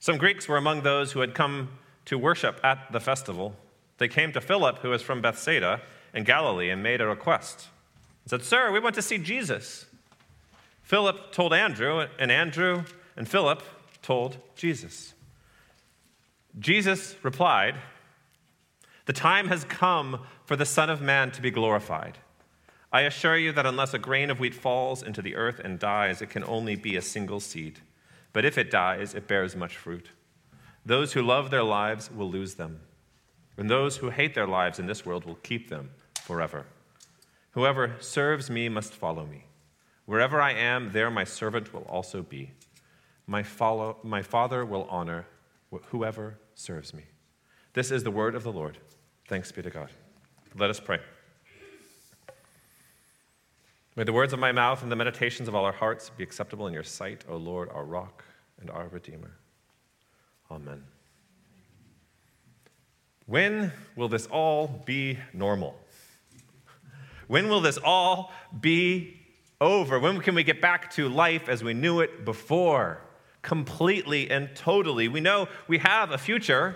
Some Greeks were among those who had come to worship at the festival. They came to Philip, who was from Bethsaida in Galilee, and made a request. He said, Sir, we want to see Jesus. Philip told Andrew, and Andrew and Philip told Jesus. Jesus replied, The time has come for the Son of Man to be glorified. I assure you that unless a grain of wheat falls into the earth and dies, it can only be a single seed. But if it dies, it bears much fruit. Those who love their lives will lose them, and those who hate their lives in this world will keep them forever. Whoever serves me must follow me. Wherever I am, there my servant will also be. My, follow, my Father will honor whoever serves me. This is the word of the Lord. Thanks be to God. Let us pray. May the words of my mouth and the meditations of all our hearts be acceptable in your sight, O Lord, our rock and our Redeemer. Amen. When will this all be normal? When will this all be over? When can we get back to life as we knew it before? Completely and totally. We know we have a future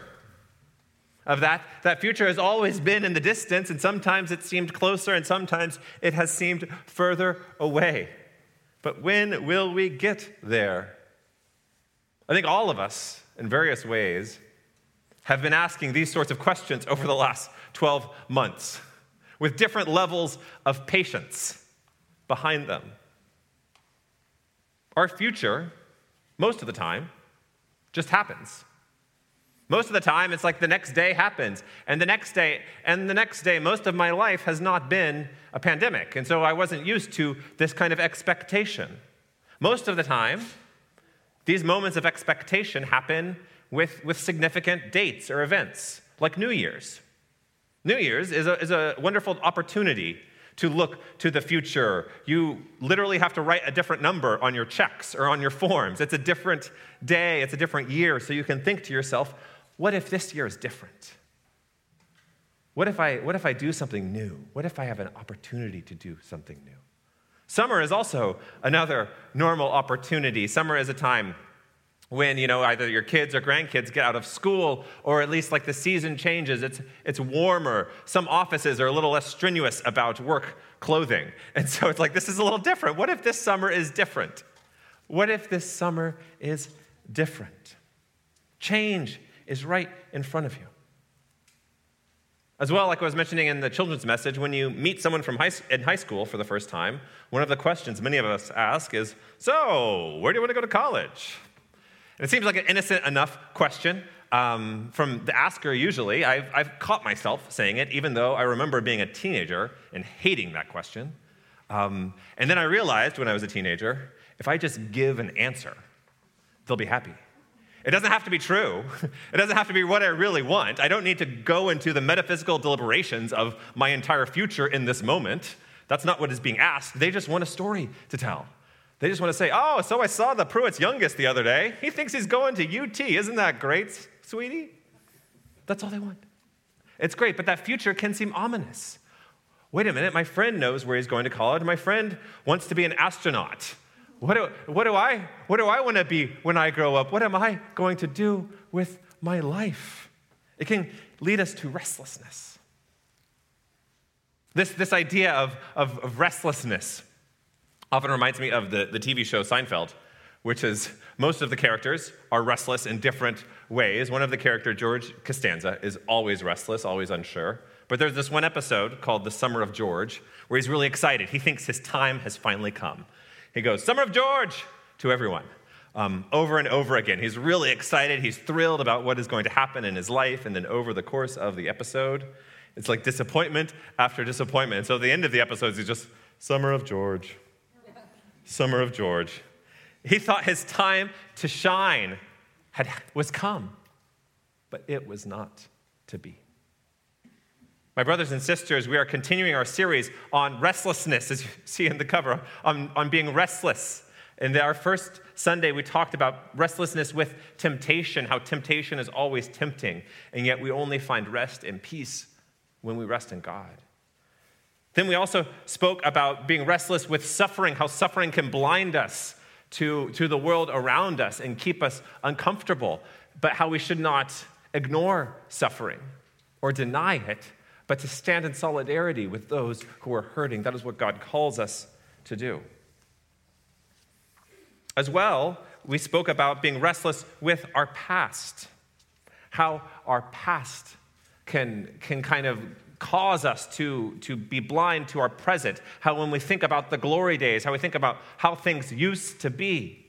of that. That future has always been in the distance, and sometimes it seemed closer, and sometimes it has seemed further away. But when will we get there? I think all of us, in various ways, have been asking these sorts of questions over the last 12 months with different levels of patience behind them. Our future, most of the time, just happens. Most of the time, it's like the next day happens, and the next day, and the next day. Most of my life has not been a pandemic, and so I wasn't used to this kind of expectation. Most of the time, these moments of expectation happen with, with significant dates or events, like New Year's. New Year's is a, is a wonderful opportunity to look to the future. You literally have to write a different number on your checks or on your forms. It's a different day, it's a different year, so you can think to yourself, what if this year is different? What if, I, what if I do something new? What if I have an opportunity to do something new? Summer is also another normal opportunity. Summer is a time when you know either your kids or grandkids get out of school or at least like the season changes it's, it's warmer some offices are a little less strenuous about work clothing and so it's like this is a little different what if this summer is different what if this summer is different change is right in front of you. As well, like I was mentioning in the children's message, when you meet someone from high, in high school for the first time, one of the questions many of us ask is, So, where do you want to go to college? And it seems like an innocent enough question um, from the asker, usually. I've, I've caught myself saying it, even though I remember being a teenager and hating that question. Um, and then I realized when I was a teenager if I just give an answer, they'll be happy. It doesn't have to be true. It doesn't have to be what I really want. I don't need to go into the metaphysical deliberations of my entire future in this moment. That's not what is being asked. They just want a story to tell. They just want to say, Oh, so I saw the Pruitt's youngest the other day. He thinks he's going to UT. Isn't that great, sweetie? That's all they want. It's great, but that future can seem ominous. Wait a minute, my friend knows where he's going to college. My friend wants to be an astronaut. What do, what do I, what do I want to be when I grow up? What am I going to do with my life? It can lead us to restlessness. This, this idea of, of, of restlessness often reminds me of the, the TV show Seinfeld, which is most of the characters are restless in different ways. One of the characters, George Costanza, is always restless, always unsure. But there's this one episode called The Summer of George where he's really excited. He thinks his time has finally come. He goes, Summer of George, to everyone. Um, over and over again. He's really excited. He's thrilled about what is going to happen in his life. And then over the course of the episode, it's like disappointment after disappointment. And so at the end of the episodes, he's just, Summer of George, Summer of George. He thought his time to shine had, was come, but it was not to be. My brothers and sisters, we are continuing our series on restlessness, as you see in the cover, on, on being restless. In our first Sunday, we talked about restlessness with temptation, how temptation is always tempting, and yet we only find rest and peace when we rest in God. Then we also spoke about being restless with suffering, how suffering can blind us to, to the world around us and keep us uncomfortable, but how we should not ignore suffering or deny it, but to stand in solidarity with those who are hurting. That is what God calls us to do. As well, we spoke about being restless with our past, how our past can, can kind of cause us to, to be blind to our present, how when we think about the glory days, how we think about how things used to be,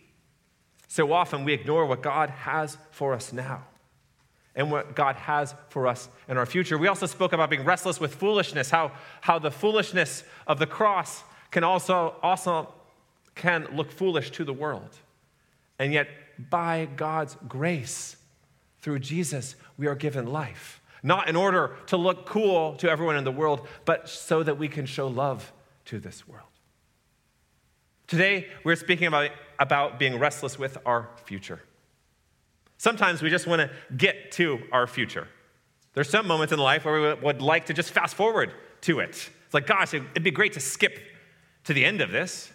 so often we ignore what God has for us now and what God has for us in our future. We also spoke about being restless with foolishness, how, how the foolishness of the cross can also, also can look foolish to the world. And yet, by God's grace, through Jesus, we are given life. Not in order to look cool to everyone in the world, but so that we can show love to this world. Today, we're speaking about, about being restless with our future. Sometimes we just want to get to our future. There's some moments in life where we would like to just fast forward to it. It's like, gosh, it'd be great to skip to the end of this.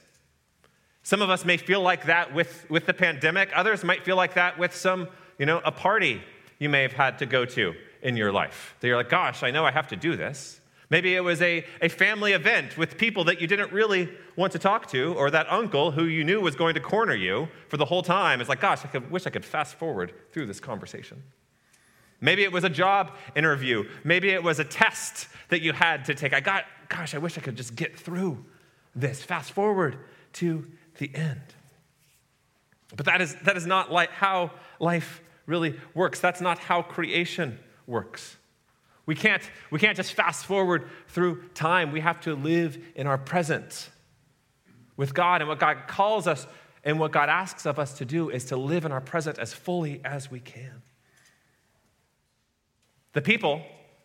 Some of us may feel like that with, with the pandemic. Others might feel like that with some, you know, a party you may have had to go to in your life. That you're like, gosh, I know I have to do this. Maybe it was a, a family event with people that you didn't really want to talk to, or that uncle who you knew was going to corner you for the whole time. It's like, gosh, I could, wish I could fast forward through this conversation. Maybe it was a job interview. Maybe it was a test that you had to take. I got, gosh, I wish I could just get through this, fast forward to the end. But that is, that is not like how life really works. That's not how creation works. We can't, we can't just fast forward through time. We have to live in our present with God. And what God calls us and what God asks of us to do is to live in our present as fully as we can. The people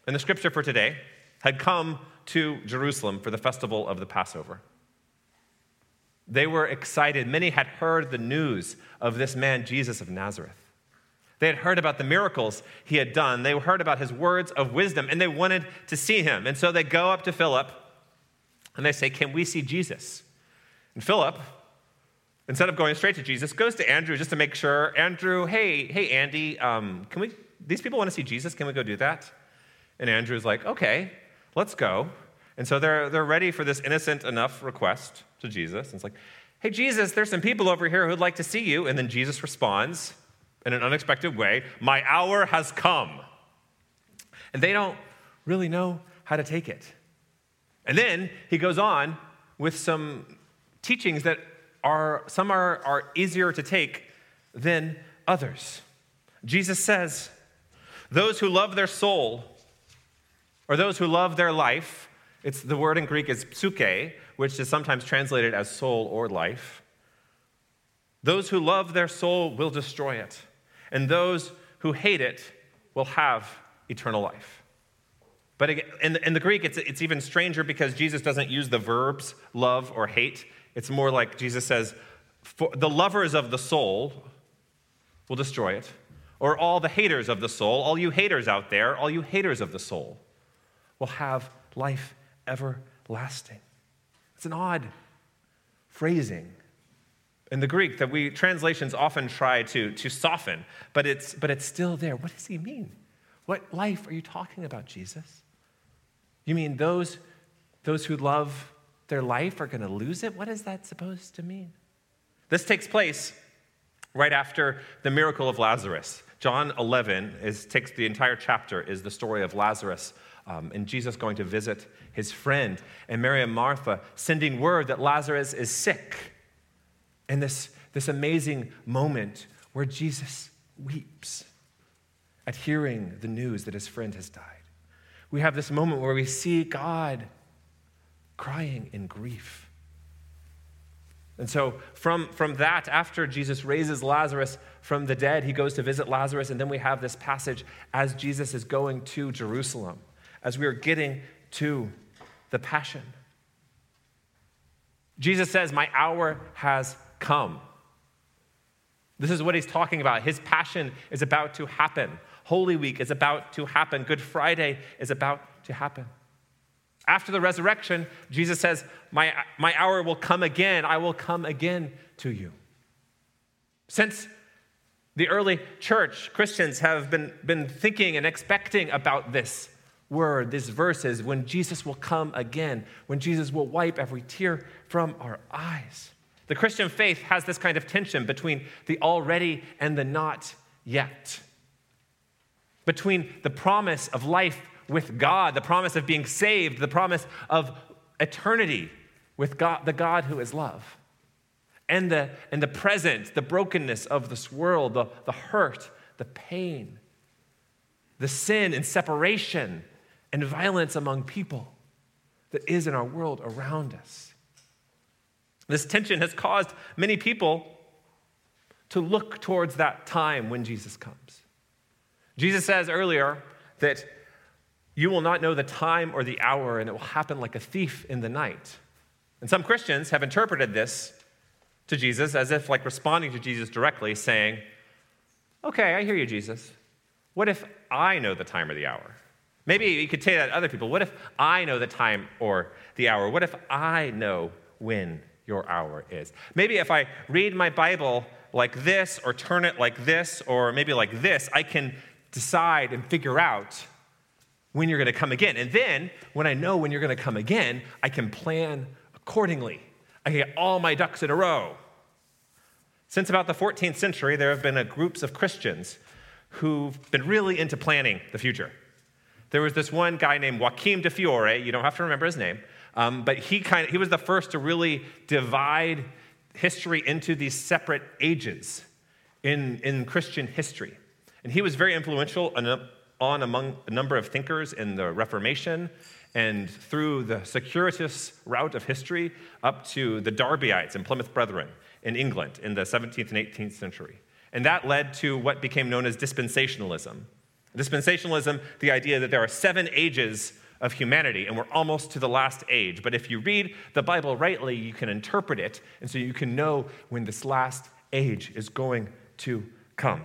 in the scripture for today had come to Jerusalem for the festival of the Passover. They were excited. Many had heard the news of this man, Jesus of Nazareth. They had heard about the miracles he had done. They heard about his words of wisdom, and they wanted to see him. And so they go up to Philip and they say, Can we see Jesus? And Philip, instead of going straight to Jesus, goes to Andrew just to make sure. Andrew, hey, hey, Andy, um, can we, these people want to see Jesus. Can we go do that? And Andrew's like, Okay, let's go. And so they're, they're ready for this innocent enough request to Jesus. And it's like, Hey, Jesus, there's some people over here who'd like to see you. And then Jesus responds, in an unexpected way, My hour has come. And they don't really know how to take it. And then he goes on with some teachings that are, some are, are easier to take than others. Jesus says, Those who love their soul, or those who love their life, it's the word in Greek is psuche, which is sometimes translated as soul or life. Those who love their soul will destroy it and those who hate it will have eternal life. But in, in the Greek, it's, it's even stranger because Jesus doesn't use the verbs love or hate. It's more like Jesus says, the lovers of the soul will destroy it, or all the haters of the soul, all you haters out there, all you haters of the soul, will have life everlasting. It's an odd phrasing in the Greek that we translations often try to, to soften, but it's, but it's still there. What does he mean? What life are you talking about, Jesus? You mean those, those who love their life are going to lose it? What is that supposed to mean? This takes place right after the miracle of Lazarus. John 11 is, takes the entire chapter, is the story of Lazarus um, and Jesus going to visit his friend, and Mary and Martha sending word that Lazarus is sick. And this, this amazing moment where Jesus weeps at hearing the news that his friend has died. We have this moment where we see God crying in grief. And so, from, from that, after Jesus raises Lazarus from the dead, he goes to visit Lazarus. And then we have this passage as Jesus is going to Jerusalem, as we are getting to the Passion. Jesus says, My hour has come. This is what he's talking about. His passion is about to happen. Holy Week is about to happen. Good Friday is about to happen. After the resurrection, Jesus says, My, my hour will come again. I will come again to you. Since the early church, Christians have been, been thinking and expecting about this word, these verses, when Jesus will come again, when Jesus will wipe every tear from our eyes. The Christian faith has this kind of tension between the already and the not yet, between the promise of life with God, the promise of being saved, the promise of eternity with God, the God who is love, and the, and the present, the brokenness of this world, the, the hurt, the pain, the sin and separation and violence among people that is in our world around us. This tension has caused many people to look towards that time when Jesus comes. Jesus says earlier that you will not know the time or the hour, and it will happen like a thief in the night. And some Christians have interpreted this to Jesus as if, like, responding to Jesus directly, saying, Okay, I hear you, Jesus. What if I know the time or the hour? Maybe you could say that to other people. What if I know the time or the hour? What if I know when your hour is? Maybe if I read my Bible like this, or turn it like this, or maybe like this, I can decide and figure out when you're going to come again. And then, when I know when you're going to come again, I can plan accordingly. I can get all my ducks in a row. Since about the 14th century, there have been groups of Christians who've been really into planning the future. There was this one guy named Joachim de Fiore, you don't have to remember his name, um, but he, kind of, he was the first to really divide history into these separate ages in, in Christian history. And he was very influential on, on among a number of thinkers in the Reformation and through the circuitous route of history up to the Darbyites and Plymouth Brethren in England in the 17th and 18th century. And that led to what became known as dispensationalism. Dispensationalism, the idea that there are seven ages of humanity, and we're almost to the last age. But if you read the Bible rightly, you can interpret it, and so you can know when this last age is going to come.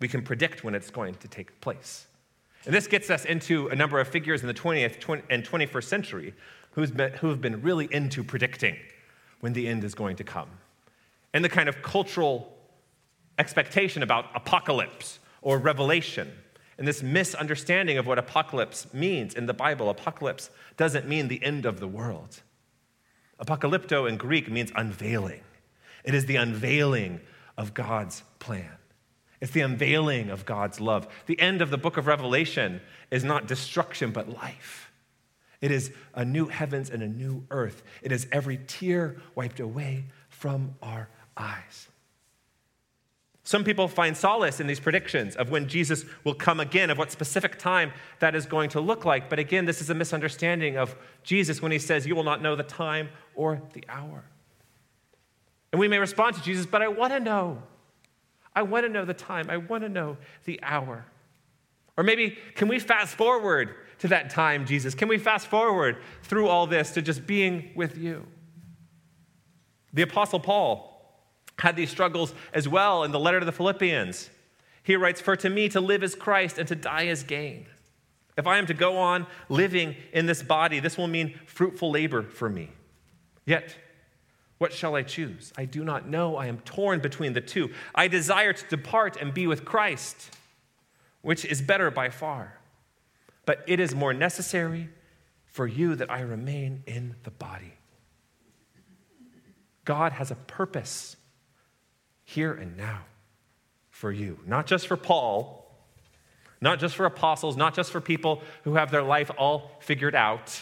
We can predict when it's going to take place. And this gets us into a number of figures in the 20th and 21st century who have been really into predicting when the end is going to come. And the kind of cultural expectation about apocalypse or revelation. And this misunderstanding of what apocalypse means in the Bible. Apocalypse doesn't mean the end of the world. Apocalypto in Greek means unveiling. It is the unveiling of God's plan. It's the unveiling of God's love. The end of the book of Revelation is not destruction, but life. It is a new heavens and a new earth. It is every tear wiped away from our eyes. Some people find solace in these predictions of when Jesus will come again, of what specific time that is going to look like. But again, this is a misunderstanding of Jesus when he says, You will not know the time or the hour. And we may respond to Jesus, but I want to know. I want to know the time. I want to know the hour. Or maybe, can we fast forward to that time, Jesus? Can we fast forward through all this to just being with you? The Apostle Paul had these struggles as well in the letter to the Philippians. He writes, For to me to live is Christ and to die is gain. If I am to go on living in this body, this will mean fruitful labor for me. Yet, what shall I choose? I do not know. I am torn between the two. I desire to depart and be with Christ, which is better by far. But it is more necessary for you that I remain in the body. God has a purpose here and now for you, not just for Paul, not just for apostles, not just for people who have their life all figured out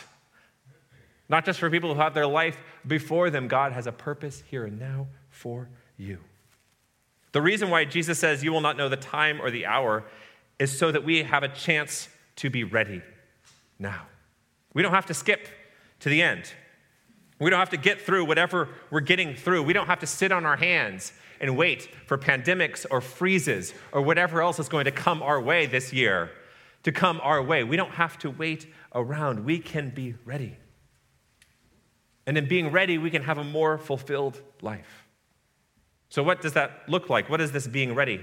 not just for people who have their life before them. God has a purpose here and now for you. The reason why Jesus says you will not know the time or the hour is so that we have a chance to be ready now. We don't have to skip to the end. We don't have to get through whatever we're getting through. We don't have to sit on our hands and wait for pandemics or freezes or whatever else is going to come our way this year to come our way. We don't have to wait around. We can be ready. And in being ready, we can have a more fulfilled life. So, what does that look like? What does this being ready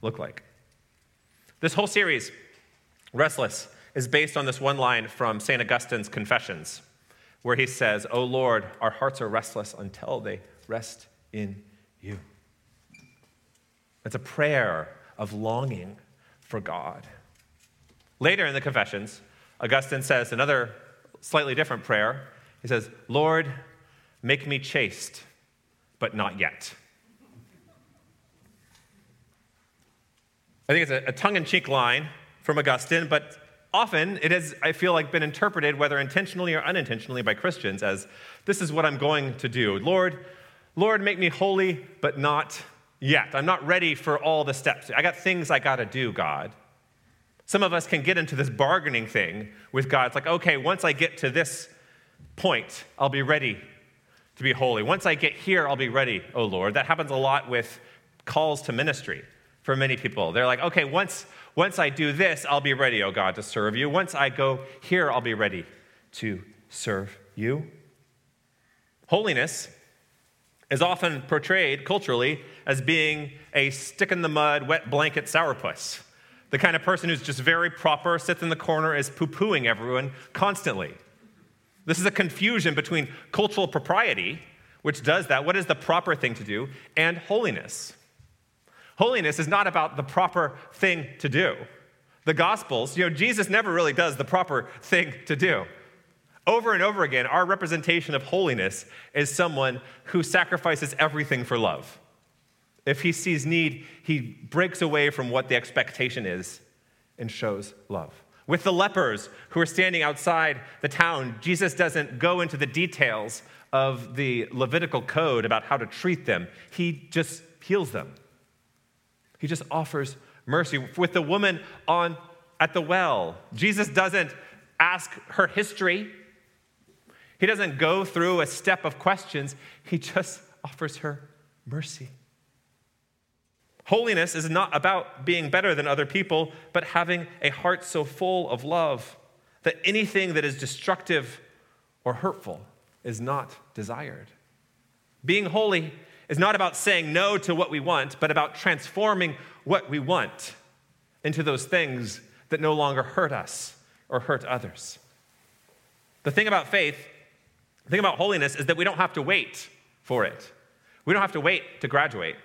look like? This whole series, Restless, is based on this one line from St. Augustine's Confessions, where he says, O Lord, our hearts are restless until they rest in you. It's a prayer of longing for God. Later in the Confessions, Augustine says another slightly different prayer. He says, Lord, make me chaste, but not yet. I think it's a, a tongue in cheek line from Augustine, but often it has, I feel like, been interpreted, whether intentionally or unintentionally, by Christians as this is what I'm going to do. Lord, Lord, make me holy, but not yet. I'm not ready for all the steps. I got things I got to do, God. Some of us can get into this bargaining thing with God. It's like, okay, once I get to this point, I'll be ready to be holy. Once I get here, I'll be ready, oh Lord. That happens a lot with calls to ministry for many people. They're like, okay, once, once I do this, I'll be ready, oh God, to serve you. Once I go here, I'll be ready to serve you. Holiness is often portrayed culturally as being a stick in the mud, wet blanket sourpuss. The kind of person who's just very proper, sits in the corner, is poo pooing everyone constantly. This is a confusion between cultural propriety, which does that, what is the proper thing to do, and holiness. Holiness is not about the proper thing to do. The Gospels, you know, Jesus never really does the proper thing to do. Over and over again, our representation of holiness is someone who sacrifices everything for love. If he sees need, he breaks away from what the expectation is and shows love. With the lepers who are standing outside the town, Jesus doesn't go into the details of the Levitical code about how to treat them, he just heals them. He just offers mercy. With the woman on at the well, Jesus doesn't ask her history. He doesn't go through a step of questions. He just offers her mercy. Holiness is not about being better than other people, but having a heart so full of love that anything that is destructive or hurtful is not desired. Being holy is not about saying no to what we want, but about transforming what we want into those things that no longer hurt us or hurt others. The thing about faith, the thing about holiness is that we don't have to wait for it. We don't have to wait to graduate.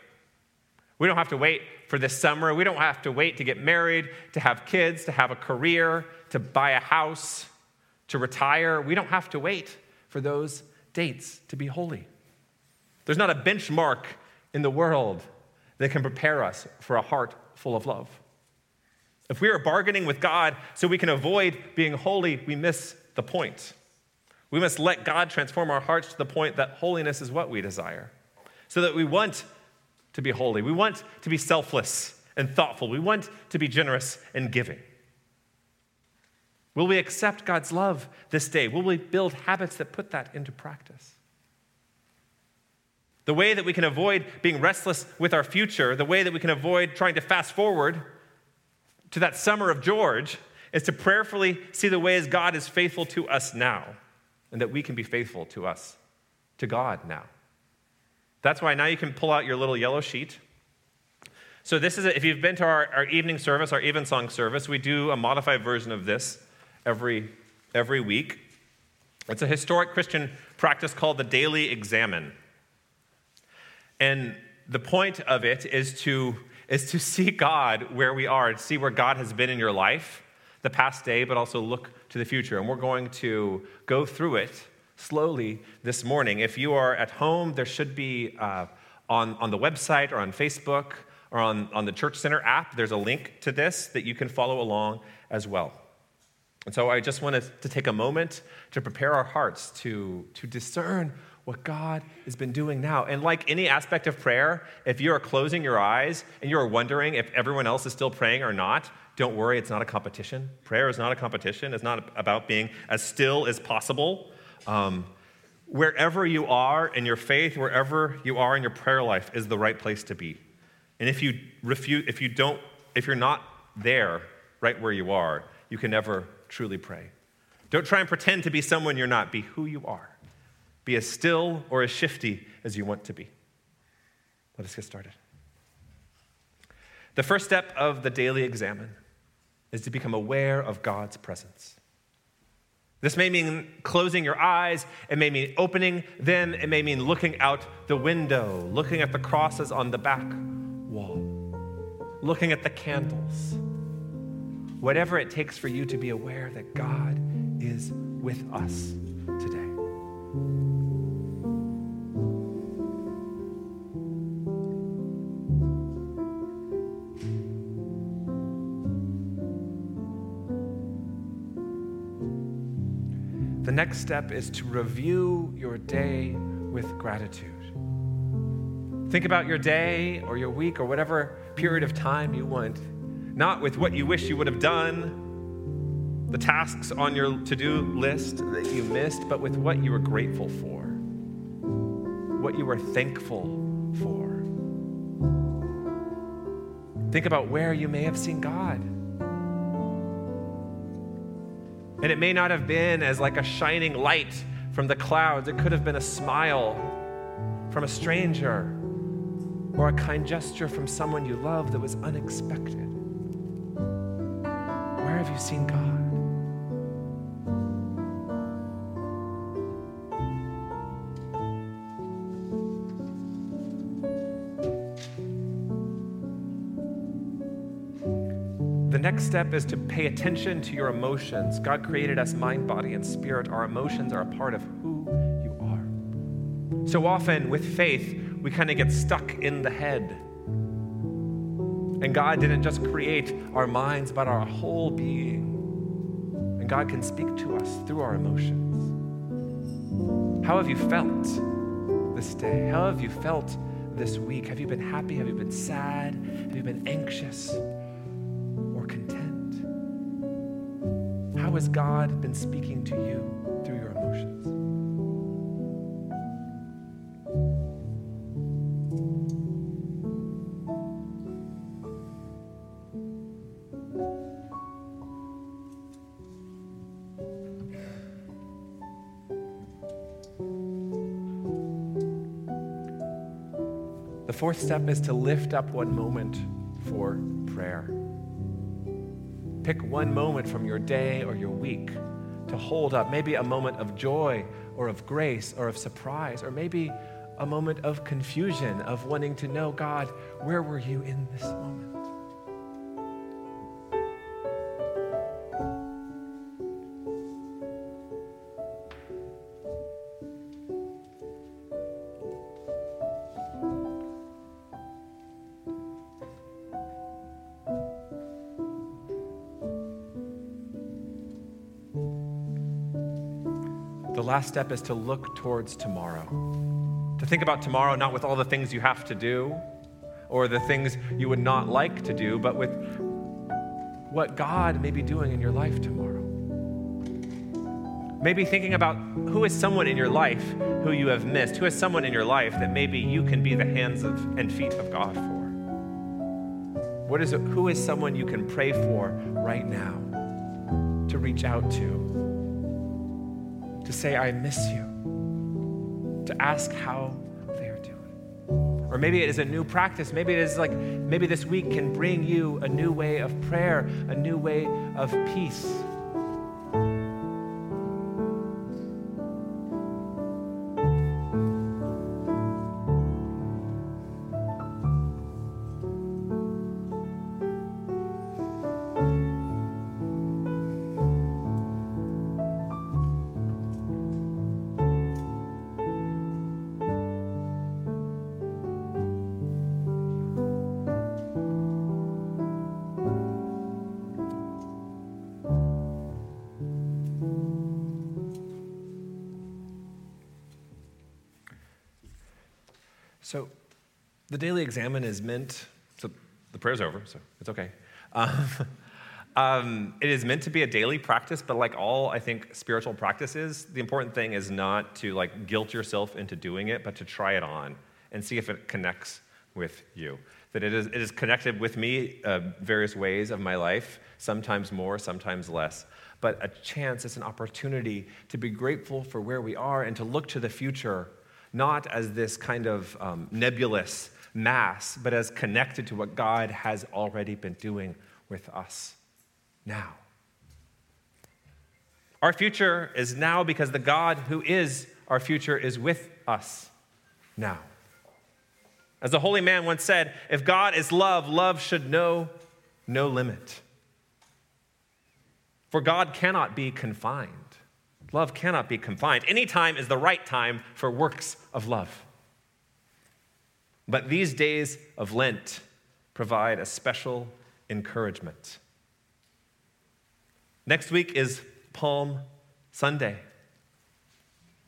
We don't have to wait for this summer. We don't have to wait to get married, to have kids, to have a career, to buy a house, to retire. We don't have to wait for those dates to be holy. There's not a benchmark in the world that can prepare us for a heart full of love. If we are bargaining with God so we can avoid being holy, we miss the point. We must let God transform our hearts to the point that holiness is what we desire, so that we want to be holy. We want to be selfless and thoughtful. We want to be generous and giving. Will we accept God's love this day? Will we build habits that put that into practice? The way that we can avoid being restless with our future, the way that we can avoid trying to fast forward to that summer of George, is to prayerfully see the ways God is faithful to us now and that we can be faithful to us, to God now. That's why now you can pull out your little yellow sheet. So, this is, a, if you've been to our, our evening service, our evensong service, we do a modified version of this every, every week. It's a historic Christian practice called the daily examen. And the point of it is to, is to see God where we are, to see where God has been in your life the past day, but also look to the future. And we're going to go through it slowly this morning. If you are at home, there should be uh, on, on the website or on Facebook or on, on the Church Center app, there's a link to this that you can follow along as well. And so I just wanted to take a moment to prepare our hearts to, to discern what God has been doing now. And like any aspect of prayer, if you are closing your eyes and you're wondering if everyone else is still praying or not, don't worry, it's not a competition. Prayer is not a competition. It's not about being as still as possible. Um, wherever you are in your faith, wherever you are in your prayer life, is the right place to be. And if you refuse, if you don't, if you're not there, right where you are, you can never truly pray. Don't try and pretend to be someone you're not. Be who you are. Be as still or as shifty as you want to be. Let us get started. The first step of the daily examen is to become aware of God's presence. This may mean closing your eyes, it may mean opening them, it may mean looking out the window, looking at the crosses on the back wall. looking at the candles. Whatever it takes for you to be aware that God is with us The next step is to review your day with gratitude. Think about your day or your week or whatever period of time you want, not with what you wish you would have done, the tasks on your to do list that you missed, but with what you were grateful for, what you were thankful for. Think about where you may have seen God. And it may not have been as like a shining light from the clouds, it could have been a smile from a stranger or a kind gesture from someone you love that was unexpected? Where have you seen God? Next step is to pay attention to your emotions. God created us mind, body, and spirit. Our emotions are a part of who you are. So often, with faith, we kind of get stuck in the head. And God didn't just create our minds, but our whole being. And God can speak to us through our emotions. How have you felt this day? How have you felt this week? Have you been happy? Have you been sad? Have you been anxious has God been speaking to you through your emotions? The fourth step is to lift up one moment for prayer. Pick one moment from your day or your week to hold up, maybe a moment of joy or of grace or of surprise, or maybe a moment of confusion, of wanting to know, God, where were you in this moment? Last step is to look towards tomorrow. To think about tomorrow not with all the things you have to do or the things you would not like to do, but with what God may be doing in your life tomorrow. Maybe thinking about who is someone in your life who you have missed, who is someone in your life that maybe you can be the hands of, and feet of God for. What is it, who is someone you can pray for right now to reach out to? To say, I miss you, to ask how they are doing. Or maybe it is a new practice. Maybe it is like, maybe this week can bring you a new way of prayer, a new way of peace. Daily examen is meant, so the prayer's over, so it's okay. Um, um, it is meant to be a daily practice, but like all, I think, spiritual practices, the important thing is not to like guilt yourself into doing it, but to try it on and see if it connects with you. That it is, it is connected with me uh, various ways of my life, sometimes more, sometimes less. But a chance, it's an opportunity to be grateful for where we are and to look to the future not as this kind of um, nebulous mass, but as connected to what God has already been doing with us now. Our future is now because the God who is our future is with us now. As a holy man once said, if God is love, love should know no limit. For God cannot be confined. Love cannot be confined. Any time is the right time for works of love. But these days of Lent provide a special encouragement. Next week is Palm Sunday.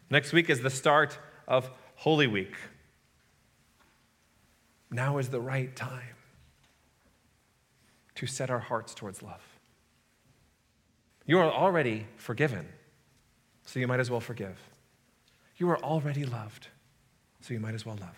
Next week is the start of Holy Week. Now is the right time to set our hearts towards love. You are already forgiven, so you might as well forgive. You are already loved, so you might as well love.